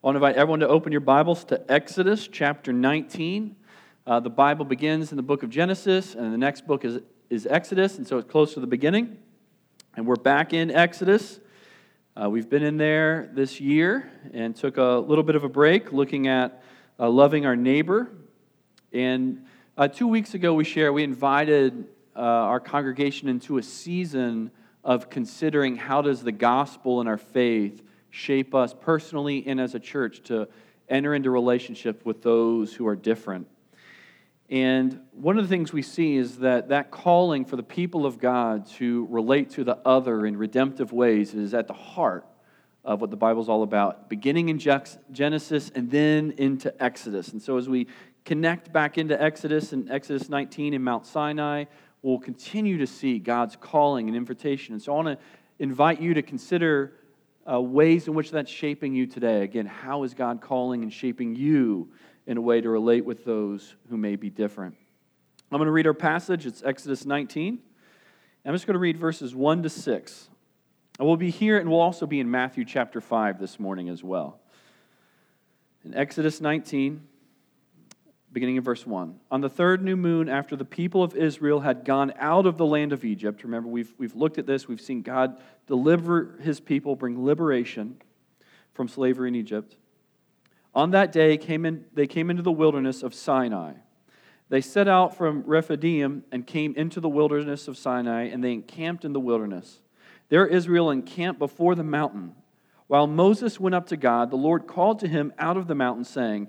I want to invite everyone to open your Bibles to Exodus chapter 19. Uh, the Bible begins in the book of Genesis, and the next book is, is Exodus, and so it's close to the beginning. And we're back in Exodus. Uh, we've been in there this year and took a little bit of a break looking at uh, loving our neighbor. And uh, two weeks ago, we shared, we invited uh, our congregation into a season of considering how does the gospel and our faith shape us personally and as a church to enter into relationship with those who are different. And one of the things we see is that that calling for the people of God to relate to the other in redemptive ways is at the heart of what the Bible's all about, beginning in Genesis and then into Exodus. And so as we connect back into Exodus and Exodus 19 in Mount Sinai, we'll continue to see God's calling and invitation. And so I want to invite you to consider uh, ways in which that's shaping you today. Again, how is God calling and shaping you in a way to relate with those who may be different? I'm going to read our passage. It's Exodus 19. I'm just going to read verses 1 to 6. And we'll be here and we'll also be in Matthew chapter 5 this morning as well. In Exodus 19, beginning in verse 1. On the third new moon, after the people of Israel had gone out of the land of Egypt, remember, we've, we've looked at this, we've seen God deliver his people, bring liberation from slavery in Egypt. On that day, came in, they came into the wilderness of Sinai. They set out from Rephidim and came into the wilderness of Sinai, and they encamped in the wilderness. There Israel encamped before the mountain. While Moses went up to God, the Lord called to him out of the mountain, saying,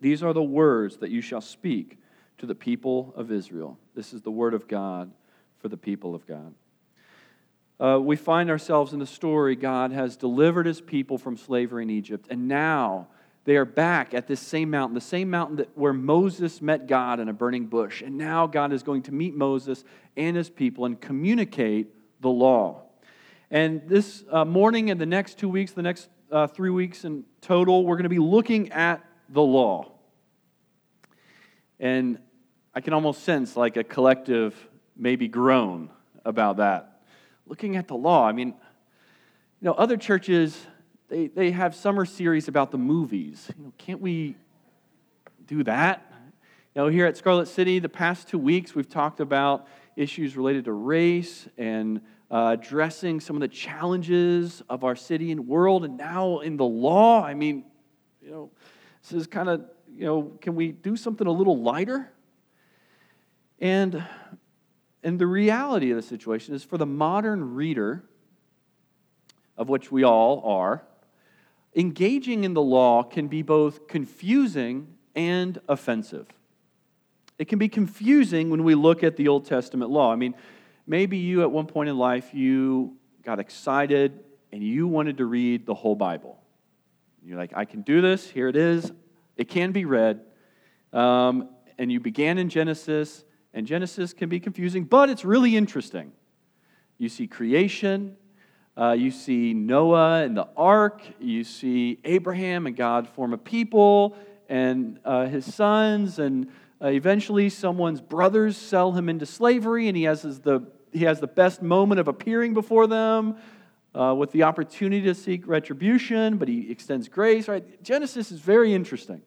These are the words that you shall speak to the people of Israel. This is the word of God for the people of God. Uh, we find ourselves in the story God has delivered his people from slavery in Egypt, and now they are back at this same mountain, the same mountain that, where Moses met God in a burning bush. And now God is going to meet Moses and his people and communicate the law. And this uh, morning and the next two weeks, the next uh, three weeks in total, we're going to be looking at the law. And I can almost sense like a collective maybe groan about that. Looking at the law, I mean, you know, other churches, they, they have summer series about the movies. You know, can't we do that? You know, here at Scarlet City, the past two weeks, we've talked about issues related to race and uh, addressing some of the challenges of our city and world. And now in the law, I mean, you know, is kind of, you know, can we do something a little lighter? And, and the reality of the situation is for the modern reader, of which we all are, engaging in the law can be both confusing and offensive. It can be confusing when we look at the Old Testament law. I mean, maybe you at one point in life you got excited and you wanted to read the whole Bible. You're like, I can do this. Here it is. It can be read. Um, and you began in Genesis, and Genesis can be confusing, but it's really interesting. You see creation, uh, you see Noah and the ark, you see Abraham and God form a people, and uh, his sons, and uh, eventually someone's brothers sell him into slavery, and he has the, he has the best moment of appearing before them uh, with the opportunity to seek retribution, but he extends grace, right? Genesis is very interesting.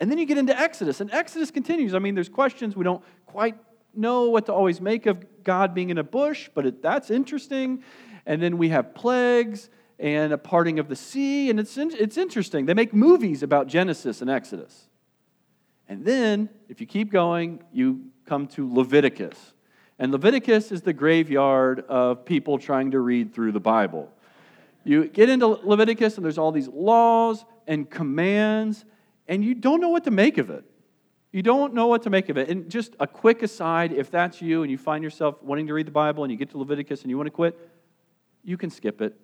And then you get into Exodus, and Exodus continues. I mean, there's questions we don't quite know what to always make of God being in a bush, but it, that's interesting. And then we have plagues and a parting of the sea, and it's, it's interesting. They make movies about Genesis and Exodus. And then, if you keep going, you come to Leviticus. And Leviticus is the graveyard of people trying to read through the Bible. You get into Leviticus, and there's all these laws and commands, and you don't know what to make of it. You don't know what to make of it. And just a quick aside if that's you and you find yourself wanting to read the Bible and you get to Leviticus and you want to quit, you can skip it.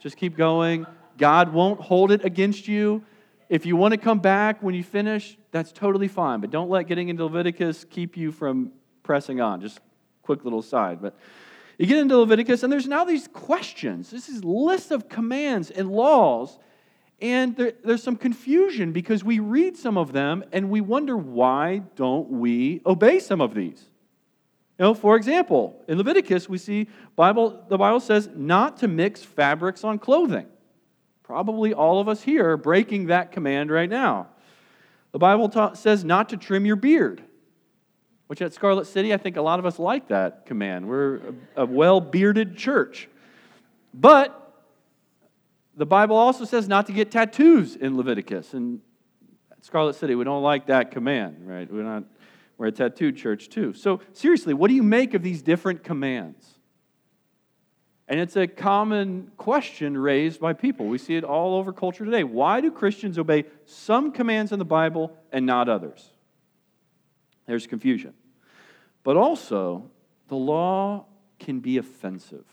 Just keep going. God won't hold it against you. if you want to come back when you finish, that's totally fine. But don't let getting into Leviticus keep you from pressing on. Just quick little side. But you get into Leviticus, and there's now these questions. This is list of commands and laws. And there, there's some confusion because we read some of them and we wonder why don't we obey some of these? You know, for example, in Leviticus, we see Bible, the Bible says not to mix fabrics on clothing. Probably all of us here are breaking that command right now. The Bible ta- says not to trim your beard, which at Scarlet City, I think a lot of us like that command. We're a, a well bearded church. But the Bible also says not to get tattoos in Leviticus. And at Scarlet City, we don't like that command, right? We're not we're a tattooed church too. So, seriously, what do you make of these different commands? And it's a common question raised by people. We see it all over culture today. Why do Christians obey some commands in the Bible and not others? There's confusion. But also, the law can be offensive.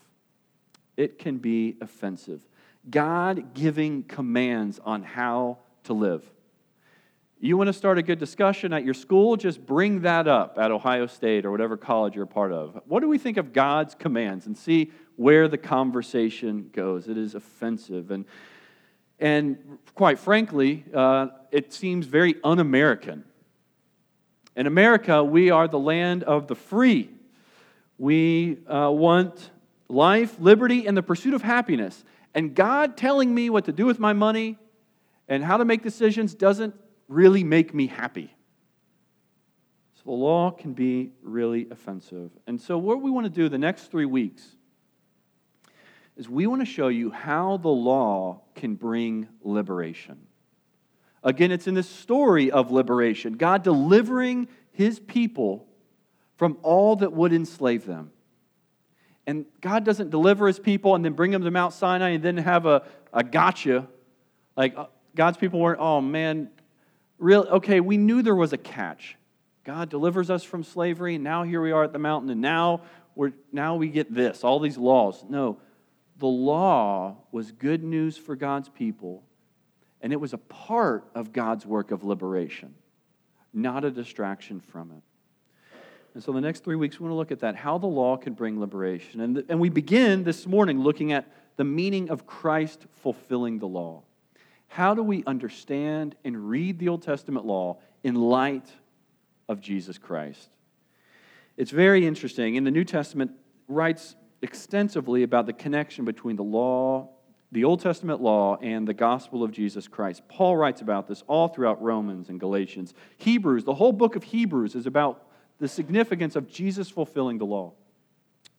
It can be offensive. God giving commands on how to live. You want to start a good discussion at your school? Just bring that up at Ohio State or whatever college you're part of. What do we think of God's commands and see where the conversation goes? It is offensive. And, and quite frankly, uh, it seems very un American. In America, we are the land of the free. We uh, want life, liberty, and the pursuit of happiness. And God telling me what to do with my money and how to make decisions doesn't really make me happy. So the law can be really offensive. And so, what we want to do the next three weeks is we want to show you how the law can bring liberation. Again, it's in the story of liberation God delivering his people from all that would enslave them. And God doesn't deliver his people and then bring them to Mount Sinai and then have a, a gotcha. Like uh, God's people weren't, oh man, real okay, we knew there was a catch. God delivers us from slavery, and now here we are at the mountain, and now we're now we get this, all these laws. No, the law was good news for God's people, and it was a part of God's work of liberation, not a distraction from it. And so, the next three weeks, we want to look at that how the law can bring liberation. And, and we begin this morning looking at the meaning of Christ fulfilling the law. How do we understand and read the Old Testament law in light of Jesus Christ? It's very interesting. In the New Testament, writes extensively about the connection between the law, the Old Testament law, and the gospel of Jesus Christ. Paul writes about this all throughout Romans and Galatians. Hebrews, the whole book of Hebrews is about the significance of Jesus fulfilling the law.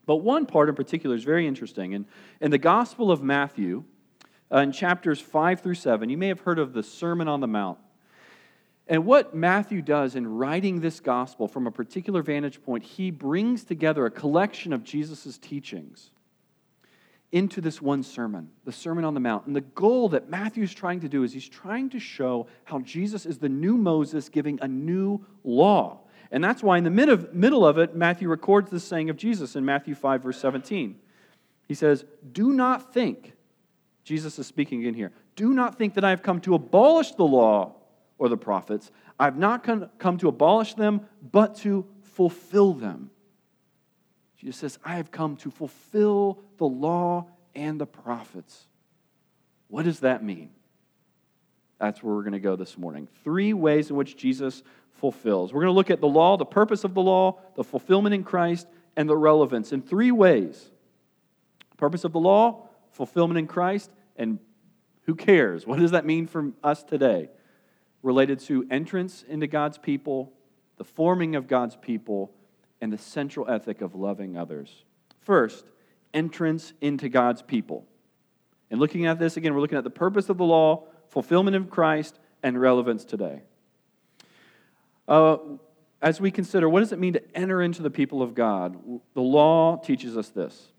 But one part in particular is very interesting. And in the Gospel of Matthew, uh, in chapters 5 through 7, you may have heard of the Sermon on the Mount. And what Matthew does in writing this gospel from a particular vantage point, he brings together a collection of Jesus' teachings into this one sermon, the Sermon on the Mount. And the goal that Matthew's trying to do is he's trying to show how Jesus is the new Moses giving a new law. And that's why in the middle of it, Matthew records this saying of Jesus in Matthew 5, verse 17. He says, Do not think Jesus is speaking again here. Do not think that I have come to abolish the law or the prophets. I have not come to abolish them, but to fulfill them. Jesus says, I have come to fulfill the law and the prophets. What does that mean? That's where we're going to go this morning. Three ways in which Jesus fulfills. We're going to look at the law, the purpose of the law, the fulfillment in Christ, and the relevance in three ways. Purpose of the law, fulfillment in Christ, and who cares? What does that mean for us today? Related to entrance into God's people, the forming of God's people, and the central ethic of loving others. First, entrance into God's people. And looking at this again, we're looking at the purpose of the law, fulfillment of Christ, and relevance today. Uh, as we consider what does it mean to enter into the people of God, the law teaches us this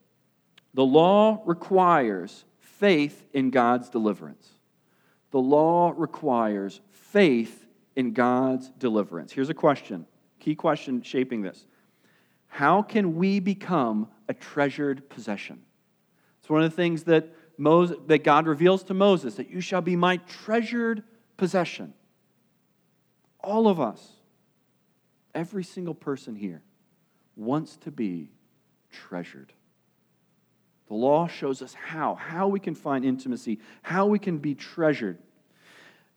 the law requires faith in God's deliverance. The law requires faith in God's deliverance. Here's a question, key question shaping this. How can we become a treasured possession? It's one of the things that, Moses, that God reveals to Moses that you shall be my treasured possession. All of us, every single person here, wants to be treasured. The law shows us how, how we can find intimacy, how we can be treasured.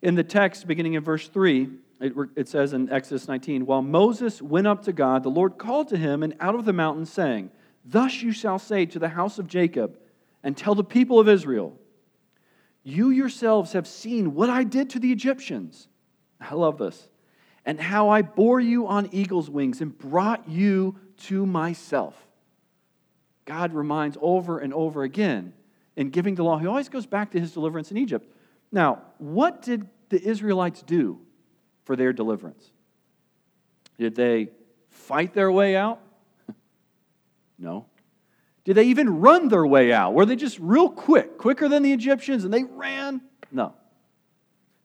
In the text, beginning in verse 3, it, it, says in Exodus 19, While Moses went up to God, the Lord called to him and out of the mountain, saying, Thus you shall say to the house of Jacob, and tell the people of Israel, You yourselves have seen what I did to the Egyptians. I love this. And how I bore you on eagle's wings and brought you to myself. God reminds over and over again in giving the law. He always goes back to his deliverance in Egypt. Now, what did the Israelites do for their deliverance? Did they fight their way out? no. Did they even run their way out? Were they just real quick, quicker than the Egyptians, and they ran? No.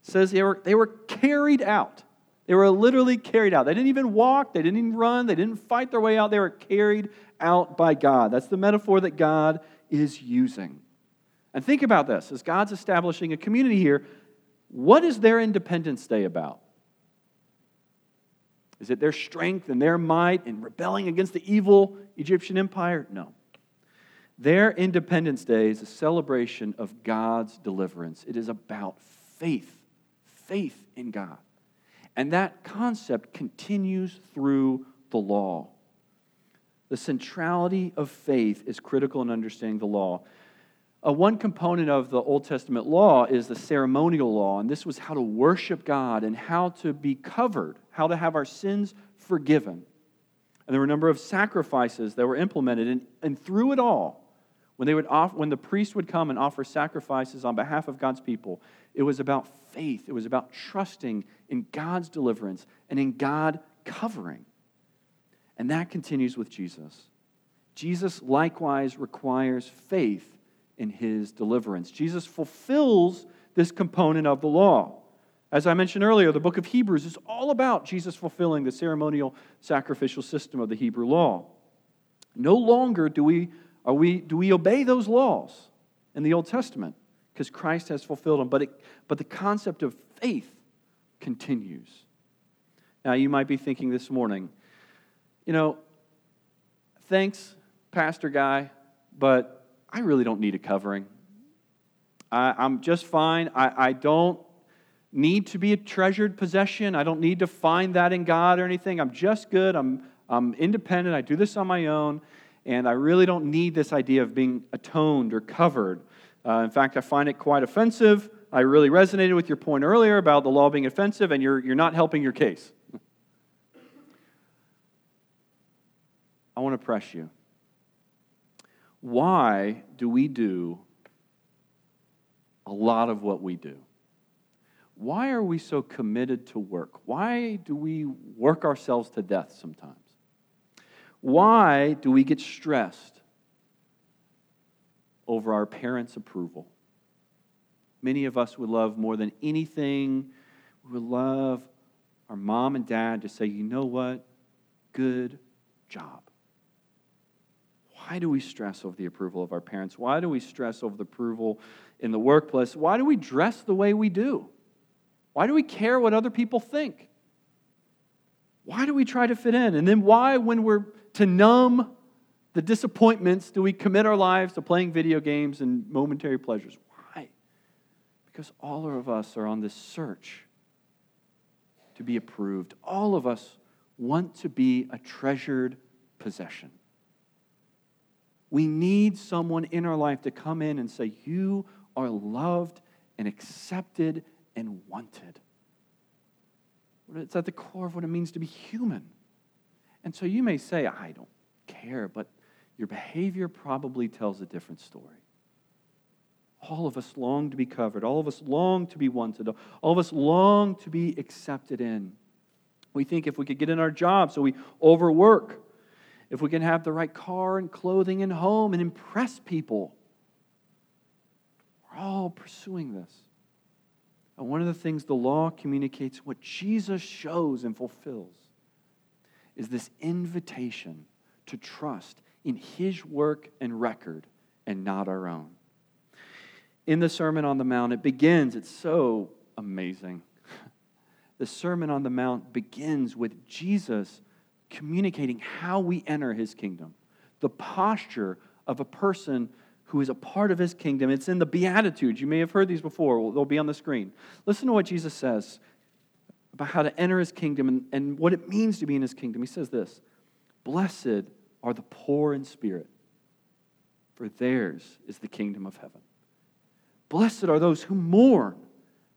It says they were, they were carried out. They were literally carried out. They didn't even walk, they didn't even run, they didn't fight their way out. They were carried out by God. That's the metaphor that God is using. And think about this as God's establishing a community here, what is their Independence Day about? Is it their strength and their might in rebelling against the evil Egyptian empire? No. Their Independence Day is a celebration of God's deliverance. It is about faith, faith in God. And that concept continues through the law. The centrality of faith is critical in understanding the law. Uh, one component of the Old Testament law is the ceremonial law, and this was how to worship God and how to be covered, how to have our sins forgiven. And there were a number of sacrifices that were implemented, and, and through it all, when, they would off, when the priest would come and offer sacrifices on behalf of God's people, it was about faith. It was about trusting in God's deliverance and in God covering. And that continues with Jesus. Jesus likewise requires faith in his deliverance. Jesus fulfills this component of the law. As I mentioned earlier, the book of Hebrews is all about Jesus fulfilling the ceremonial sacrificial system of the Hebrew law. No longer do we are we, do we obey those laws in the Old Testament? Because Christ has fulfilled them. But, it, but the concept of faith continues. Now, you might be thinking this morning, you know, thanks, Pastor Guy, but I really don't need a covering. I, am just fine. I, I don't need to be a treasured possession. I don't need to find that in God or anything. I'm just good. I'm, I'm independent. I do this on my own and I really don't need this idea of being atoned or covered. Uh, in fact, I find it quite offensive. I really resonated with your point earlier about the law being offensive, and you're, you're not helping your case. I want to press you. Why do we do a lot of what we do? Why are we so committed to work? Why do we work ourselves to death sometimes? Why do we get stressed over our parents' approval? Many of us would love more than anything, we would love our mom and dad to say, you know what? Good job. Why do we stress over the approval of our parents? Why do we stress over the approval in the workplace? Why do we dress the way we do? Why do we care what other people think? Why do we try to fit in? And then why, when we're to numb the disappointments, do we commit our lives to playing video games and momentary pleasures? Why? Because all of us are on this search to be approved. All of us want to be a treasured possession. We need someone in our life to come in and say, You are loved and accepted and wanted. It's at the core of what it means to be human. And so you may say, I don't care, but your behavior probably tells a different story. All of us long to be covered. All of us long to be wanted. All of us long to be accepted in. We think if we could get in our job, so we overwork. If we can have the right car and clothing and home and impress people. We're all pursuing this. And one of the things the law communicates, what Jesus shows and fulfills, is this invitation to trust in His work and record and not our own. In the Sermon on the Mount, it begins, it's so amazing. The Sermon on the Mount begins with Jesus communicating how we enter his kingdom, the posture of a person who is a part of his kingdom. It's in the Beatitudes. You may have heard these before, they'll be on the screen. Listen to what Jesus says about how to enter his kingdom and, and what it means to be in his kingdom. He says this Blessed are the poor in spirit, for theirs is the kingdom of heaven. Blessed are those who mourn,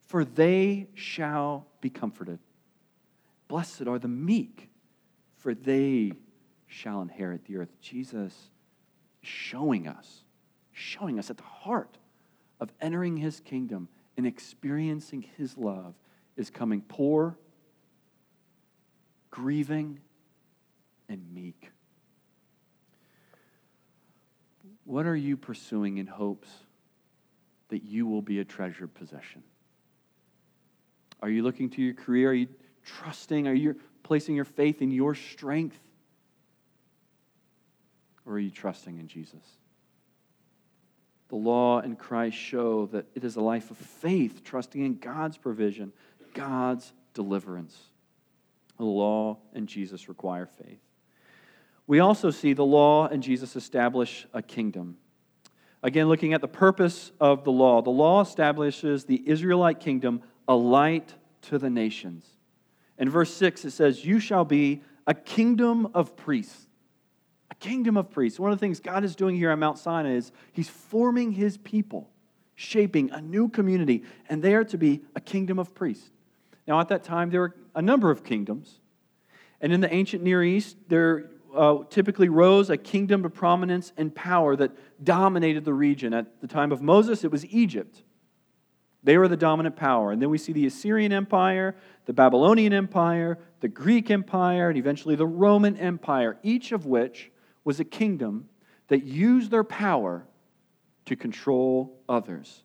for they shall be comforted. Blessed are the meek, for they shall inherit the earth. Jesus showing us, showing us at the heart of entering his kingdom and experiencing his love is coming poor, grieving, and meek. What are you pursuing in hopes that you will be a treasured possession? Are you looking to your career? Are you trusting? Are you placing your faith in your strength? Or are you trusting in Jesus? The law and Christ show that it is a life of faith, trusting in God's provision, God's deliverance. The law and Jesus require faith. We also see the law and Jesus establish a kingdom. Again, looking at the purpose of the law, the law establishes the Israelite kingdom a light to the nations. In verse 6, it says, You shall be a kingdom of priests. A kingdom of priests. One of the things God is doing here on Mount Sinai is He's forming His people, shaping a new community, and they are to be a kingdom of priests. Now, at that time, there were a number of kingdoms. And in the ancient Near East, there uh, typically rose a kingdom of prominence and power that dominated the region. At the time of Moses, it was Egypt. They were the dominant power. And then we see the Assyrian Empire, the Babylonian Empire, the Greek Empire, and eventually the Roman Empire, each of which was a kingdom that used their power to control others.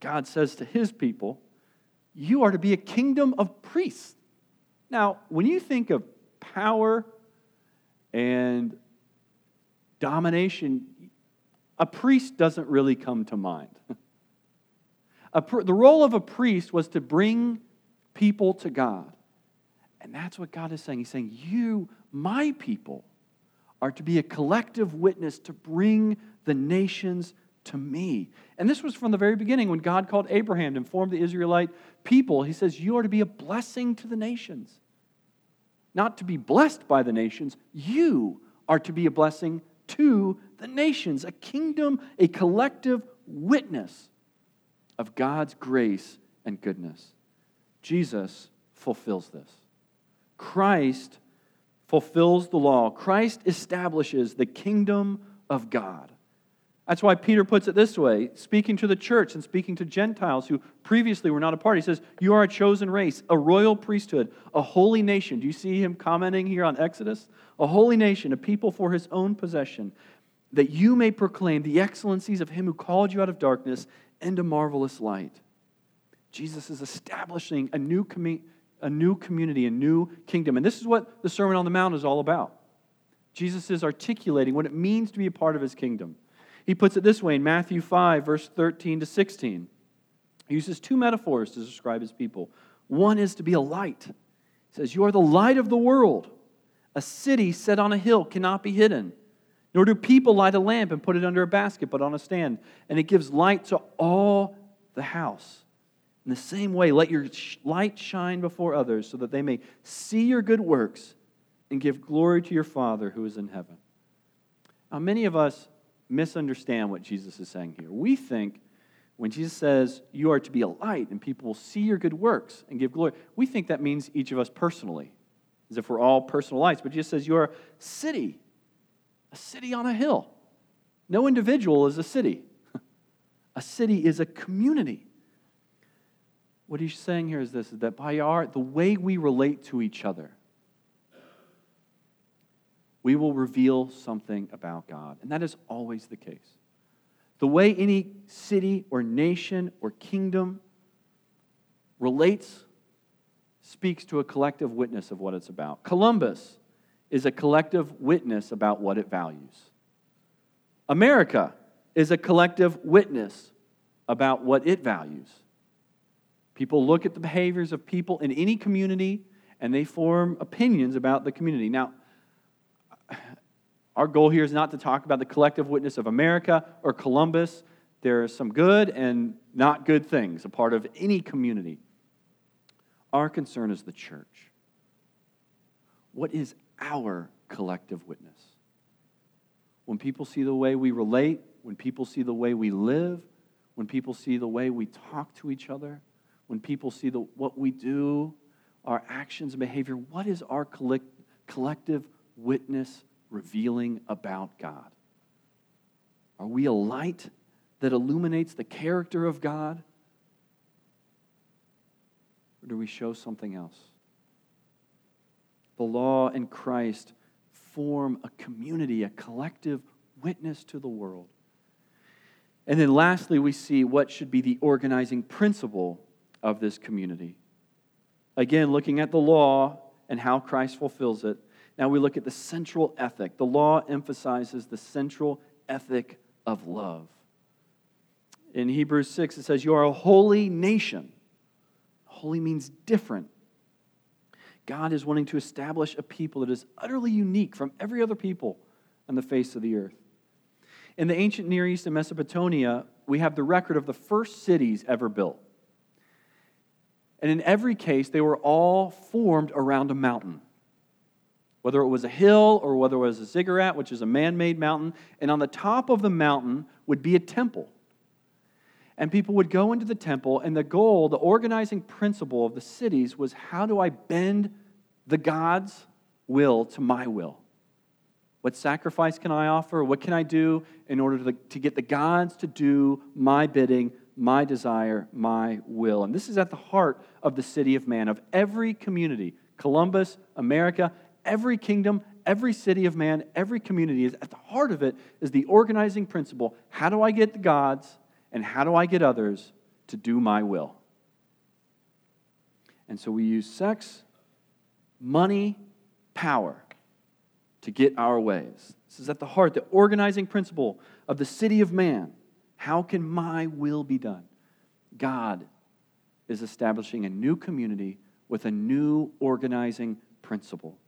God says to his people, you are to be a kingdom of priests. Now, when you think of power and domination, a priest doesn't really come to mind. Pr- the role of a priest was to bring people to God. And that's what God is saying. He's saying, You, my people, are to be a collective witness to bring the nations to me. And this was from the very beginning when God called Abraham and formed the Israelite people. He says, You are to be a blessing to the nations. Not to be blessed by the nations, you are to be a blessing to the nations, a kingdom, a collective witness of God's grace and goodness. Jesus fulfills this. Christ fulfills the law. Christ establishes the kingdom of God. That's why Peter puts it this way, speaking to the church and speaking to Gentiles who previously were not a part. He says, You are a chosen race, a royal priesthood, a holy nation. Do you see him commenting here on Exodus? A holy nation, a people for his own possession, that you may proclaim the excellencies of him who called you out of darkness into marvelous light. Jesus is establishing a new, a new community, a new kingdom. And this is what the Sermon on the Mount is all about. Jesus is articulating what it means to be a part of his kingdom. He puts it this way in Matthew 5, verse 13 to 16. He uses two metaphors to describe his people. One is to be a light. He says, You are the light of the world. A city set on a hill cannot be hidden. Nor do people light a lamp and put it under a basket, but on a stand. And it gives light to all the house. In the same way, let your light shine before others so that they may see your good works and give glory to your Father who is in heaven. Now, many of us misunderstand what Jesus is saying here. We think when Jesus says you are to be a light and people will see your good works and give glory, we think that means each of us personally, as if we're all personal lights. But Jesus says you're a city, a city on a hill. No individual is a city, a city is a community. What he's saying here is this is that by our the way we relate to each other, we will reveal something about God. And that is always the case. The way any city or nation or kingdom relates speaks to a collective witness of what it's about. Columbus is a collective witness about what it values. America is a collective witness about what it values. People look at the behaviors of people in any community and they form opinions about the community. Now, our goal here is not to talk about the collective witness of America or Columbus. There are some good and not good things a part of any community. Our concern is the church. What is our collective witness? When people see the way we relate, when people see the way we live, when people see the way we talk to each other, when people see the, what we do, our actions and behavior, what is our collect, collective witness revealing about God? Are we a light that illuminates the character of God? Or do we show something else? The law and Christ form a community, a collective witness to the world. And then lastly, we see what should be the organizing principle of this community. Again, looking at the law and how Christ fulfills it. Now we look at the central ethic. The law emphasizes the central ethic of love. In Hebrews 6, it says, You are a holy nation. Holy means different. God is wanting to establish a people that is utterly unique from every other people on the face of the earth. In the ancient Near East and Mesopotamia, we have the record of the first cities ever built. And in every case, they were all formed around a mountain. Whether it was a hill or whether it was a ziggurat, which is a man made mountain, and on the top of the mountain would be a temple. And people would go into the temple, and the goal, the organizing principle of the cities was how do I bend the God's will to my will? What sacrifice can I offer? What can I do in order to, to get the gods to do my bidding, my desire, my will? And this is at the heart of the city of man, of every community Columbus, America, every kingdom, every city of man, every community is at the heart of it is the organizing principle. How do I get the gods and how do I get others to do my will? And so we use sex, money, power to get our ways. This is at the heart, the organizing principle of the city of man. How can my will be done? God is establishing a new community with a new organizing principle.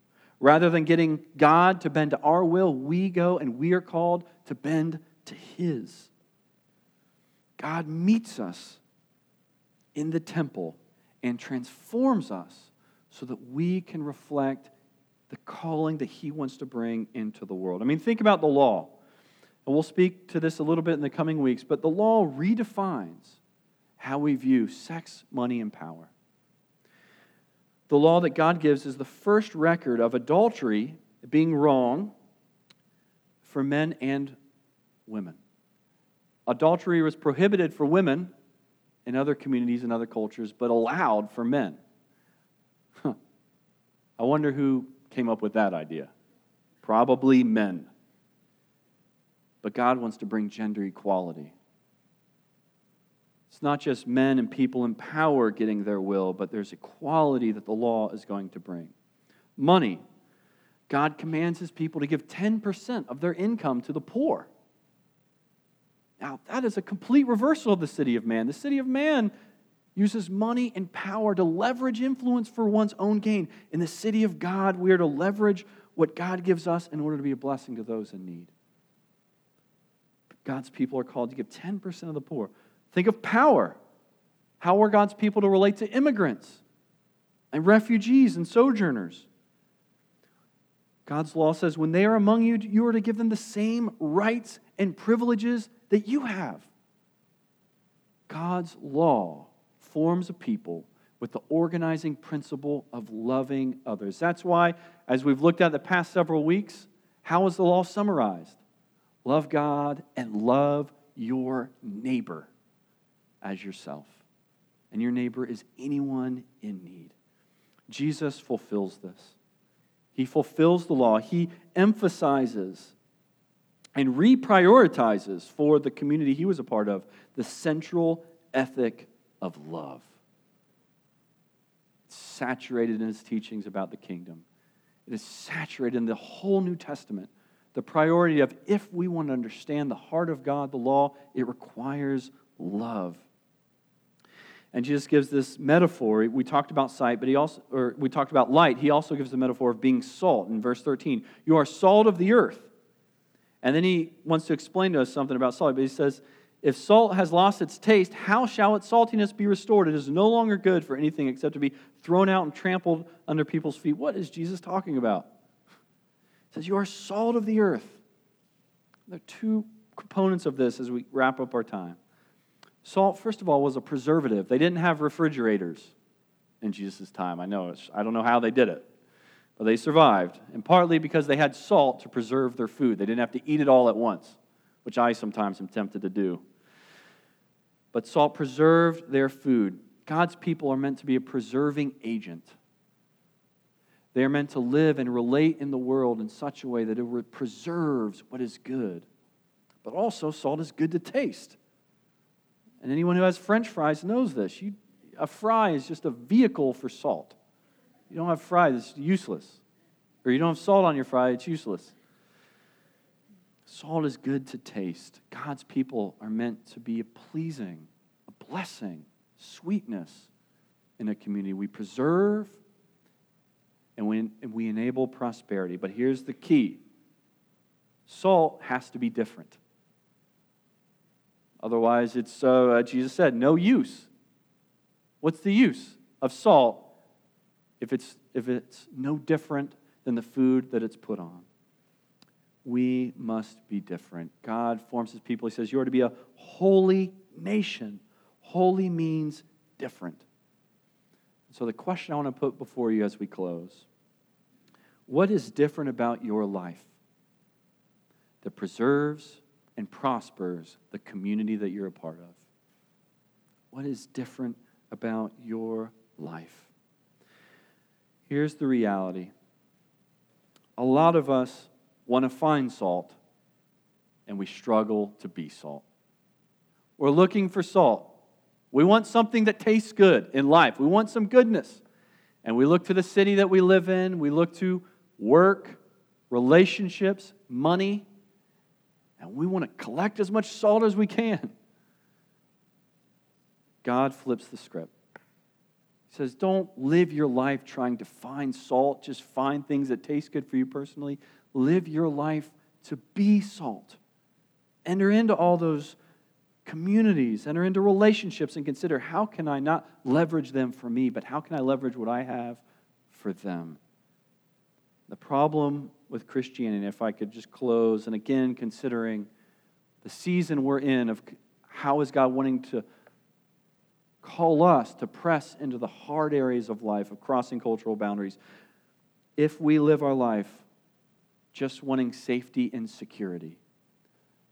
Rather than getting God to bend to our will, we go and we are called to bend to His. God meets us in the temple and transforms us so that we can reflect the calling that he wants to bring into the world. I mean, think about the law. And we'll speak to this a little bit in the coming weeks, but the law redefines how we view sex, money, and power. The law that God gives is the first record of adultery being wrong for men and women. Adultery was prohibited for women in other communities and other cultures, but allowed for men. Huh. I wonder who came up with that idea? Probably men. But God wants to bring gender equality. It's not just men and people in power getting their will, but there's equality that the law is going to bring. Money. God commands his people to give 10% of their income to the poor. Now, that is a complete reversal of the city of man. The city of man uses money and power to leverage influence for one's own gain. In the city of God, we are to leverage what God gives us in order to be a blessing to those in need. God's people are called to give 10% of the poor. Think of power. How are God's people to relate to immigrants and refugees and sojourners? God's law says when they are among you, you are to give them the same rights and privileges that you have. God's law forms a people with the organizing principle of loving others. That's why, as we've looked at the past several weeks, how is the law summarized? Love God and love your neighbor as yourself. And your neighbor is anyone in need. Jesus fulfills this. He fulfills the law. He emphasizes and reprioritizes for the community he was a part of the central ethic of love. It's saturated in his teachings about the kingdom. It is saturated in the whole New Testament. The priority of if we want to understand the heart of God, the law, it requires love. And Jesus gives this metaphor. We talked about sight, but he also, or we talked about light. He also gives the metaphor of being salt in verse 13. You are salt of the earth. And then he wants to explain to us something about salt, but he says, If salt has lost its taste, how shall its saltiness be restored? It is no longer good for anything except to be thrown out and trampled under people's feet. What is Jesus talking about? He says, You are salt of the earth. There are two components of this as we wrap up our time. Salt, first of all, was a preservative. They didn't have refrigerators in Jesus' time. I know. I don't know how they did it. But they survived, and partly because they had salt to preserve their food. They didn't have to eat it all at once, which I sometimes am tempted to do. But salt preserved their food. God's people are meant to be a preserving agent. They are meant to live and relate in the world in such a way that it preserves what is good. But also, salt is good to taste. And anyone who has french fries knows this. You, a fry is just a vehicle for salt. You don't have fries, it's useless. Or you don't have salt on your fry, it's useless. Salt is good to taste. God's people are meant to be a pleasing, a blessing, sweetness in a community. We preserve and we, and we enable prosperity. But here's the key salt has to be different. Otherwise, it's, uh, Jesus said, no use. What's the use of salt if it's, if it's no different than the food that it's put on? We must be different. God forms his people. He says, You are to be a holy nation. Holy means different. So, the question I want to put before you as we close what is different about your life that preserves and prospers the community that you're a part of? What is different about your life? Here's the reality a lot of us want to find salt, and we struggle to be salt. We're looking for salt. We want something that tastes good in life. We want some goodness. And we look to the city that we live in, we look to work, relationships, money, and we want to collect as much salt as we can. God flips the script. He says, Don't live your life trying to find salt, just find things that taste good for you personally. Live your life to be salt. Enter into all those communities, enter into relationships, and consider how can I not leverage them for me, but how can I leverage what I have for them? The problem with Christianity, if I could just close, and again, considering the season we're in of how is God wanting to call us to press into the hard areas of life, of crossing cultural boundaries. If we live our life just wanting safety and security,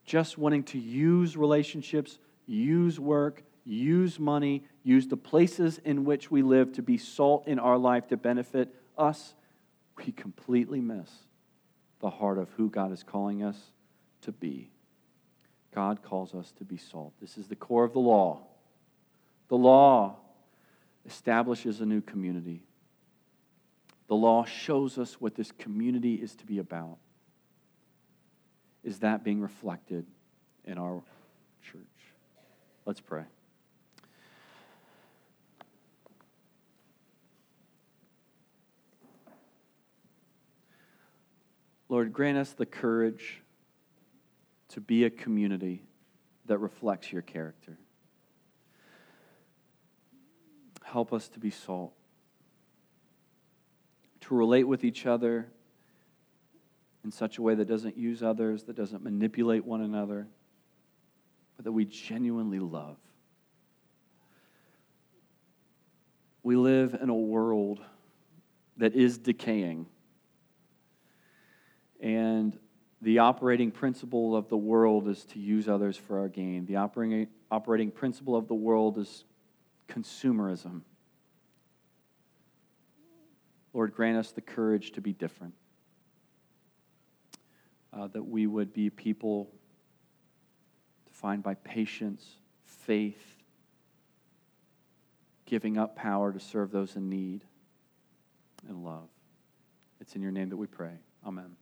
just wanting to use relationships, use work, use money, use the places in which we live to be salt in our life to benefit us we completely miss the heart of who God is calling us to be. God calls us to be salt. This is the core of the law. The law establishes a new community. The law shows us what this community is to be about. Is that being reflected in our church? Let's pray. Lord, grant us the courage to be a community that reflects your character. Help us to be salt, to relate with each other in such a way that doesn't use others, that doesn't manipulate one another, but that we genuinely love. We live in a world that is decaying. And the operating principle of the world is to use others for our gain. The operating, operating principle of the world is consumerism. Lord, grant us the courage to be different. Uh, that we would be people defined by patience, faith, giving up power to serve those in need, and love. It's in your name that we pray. Amen.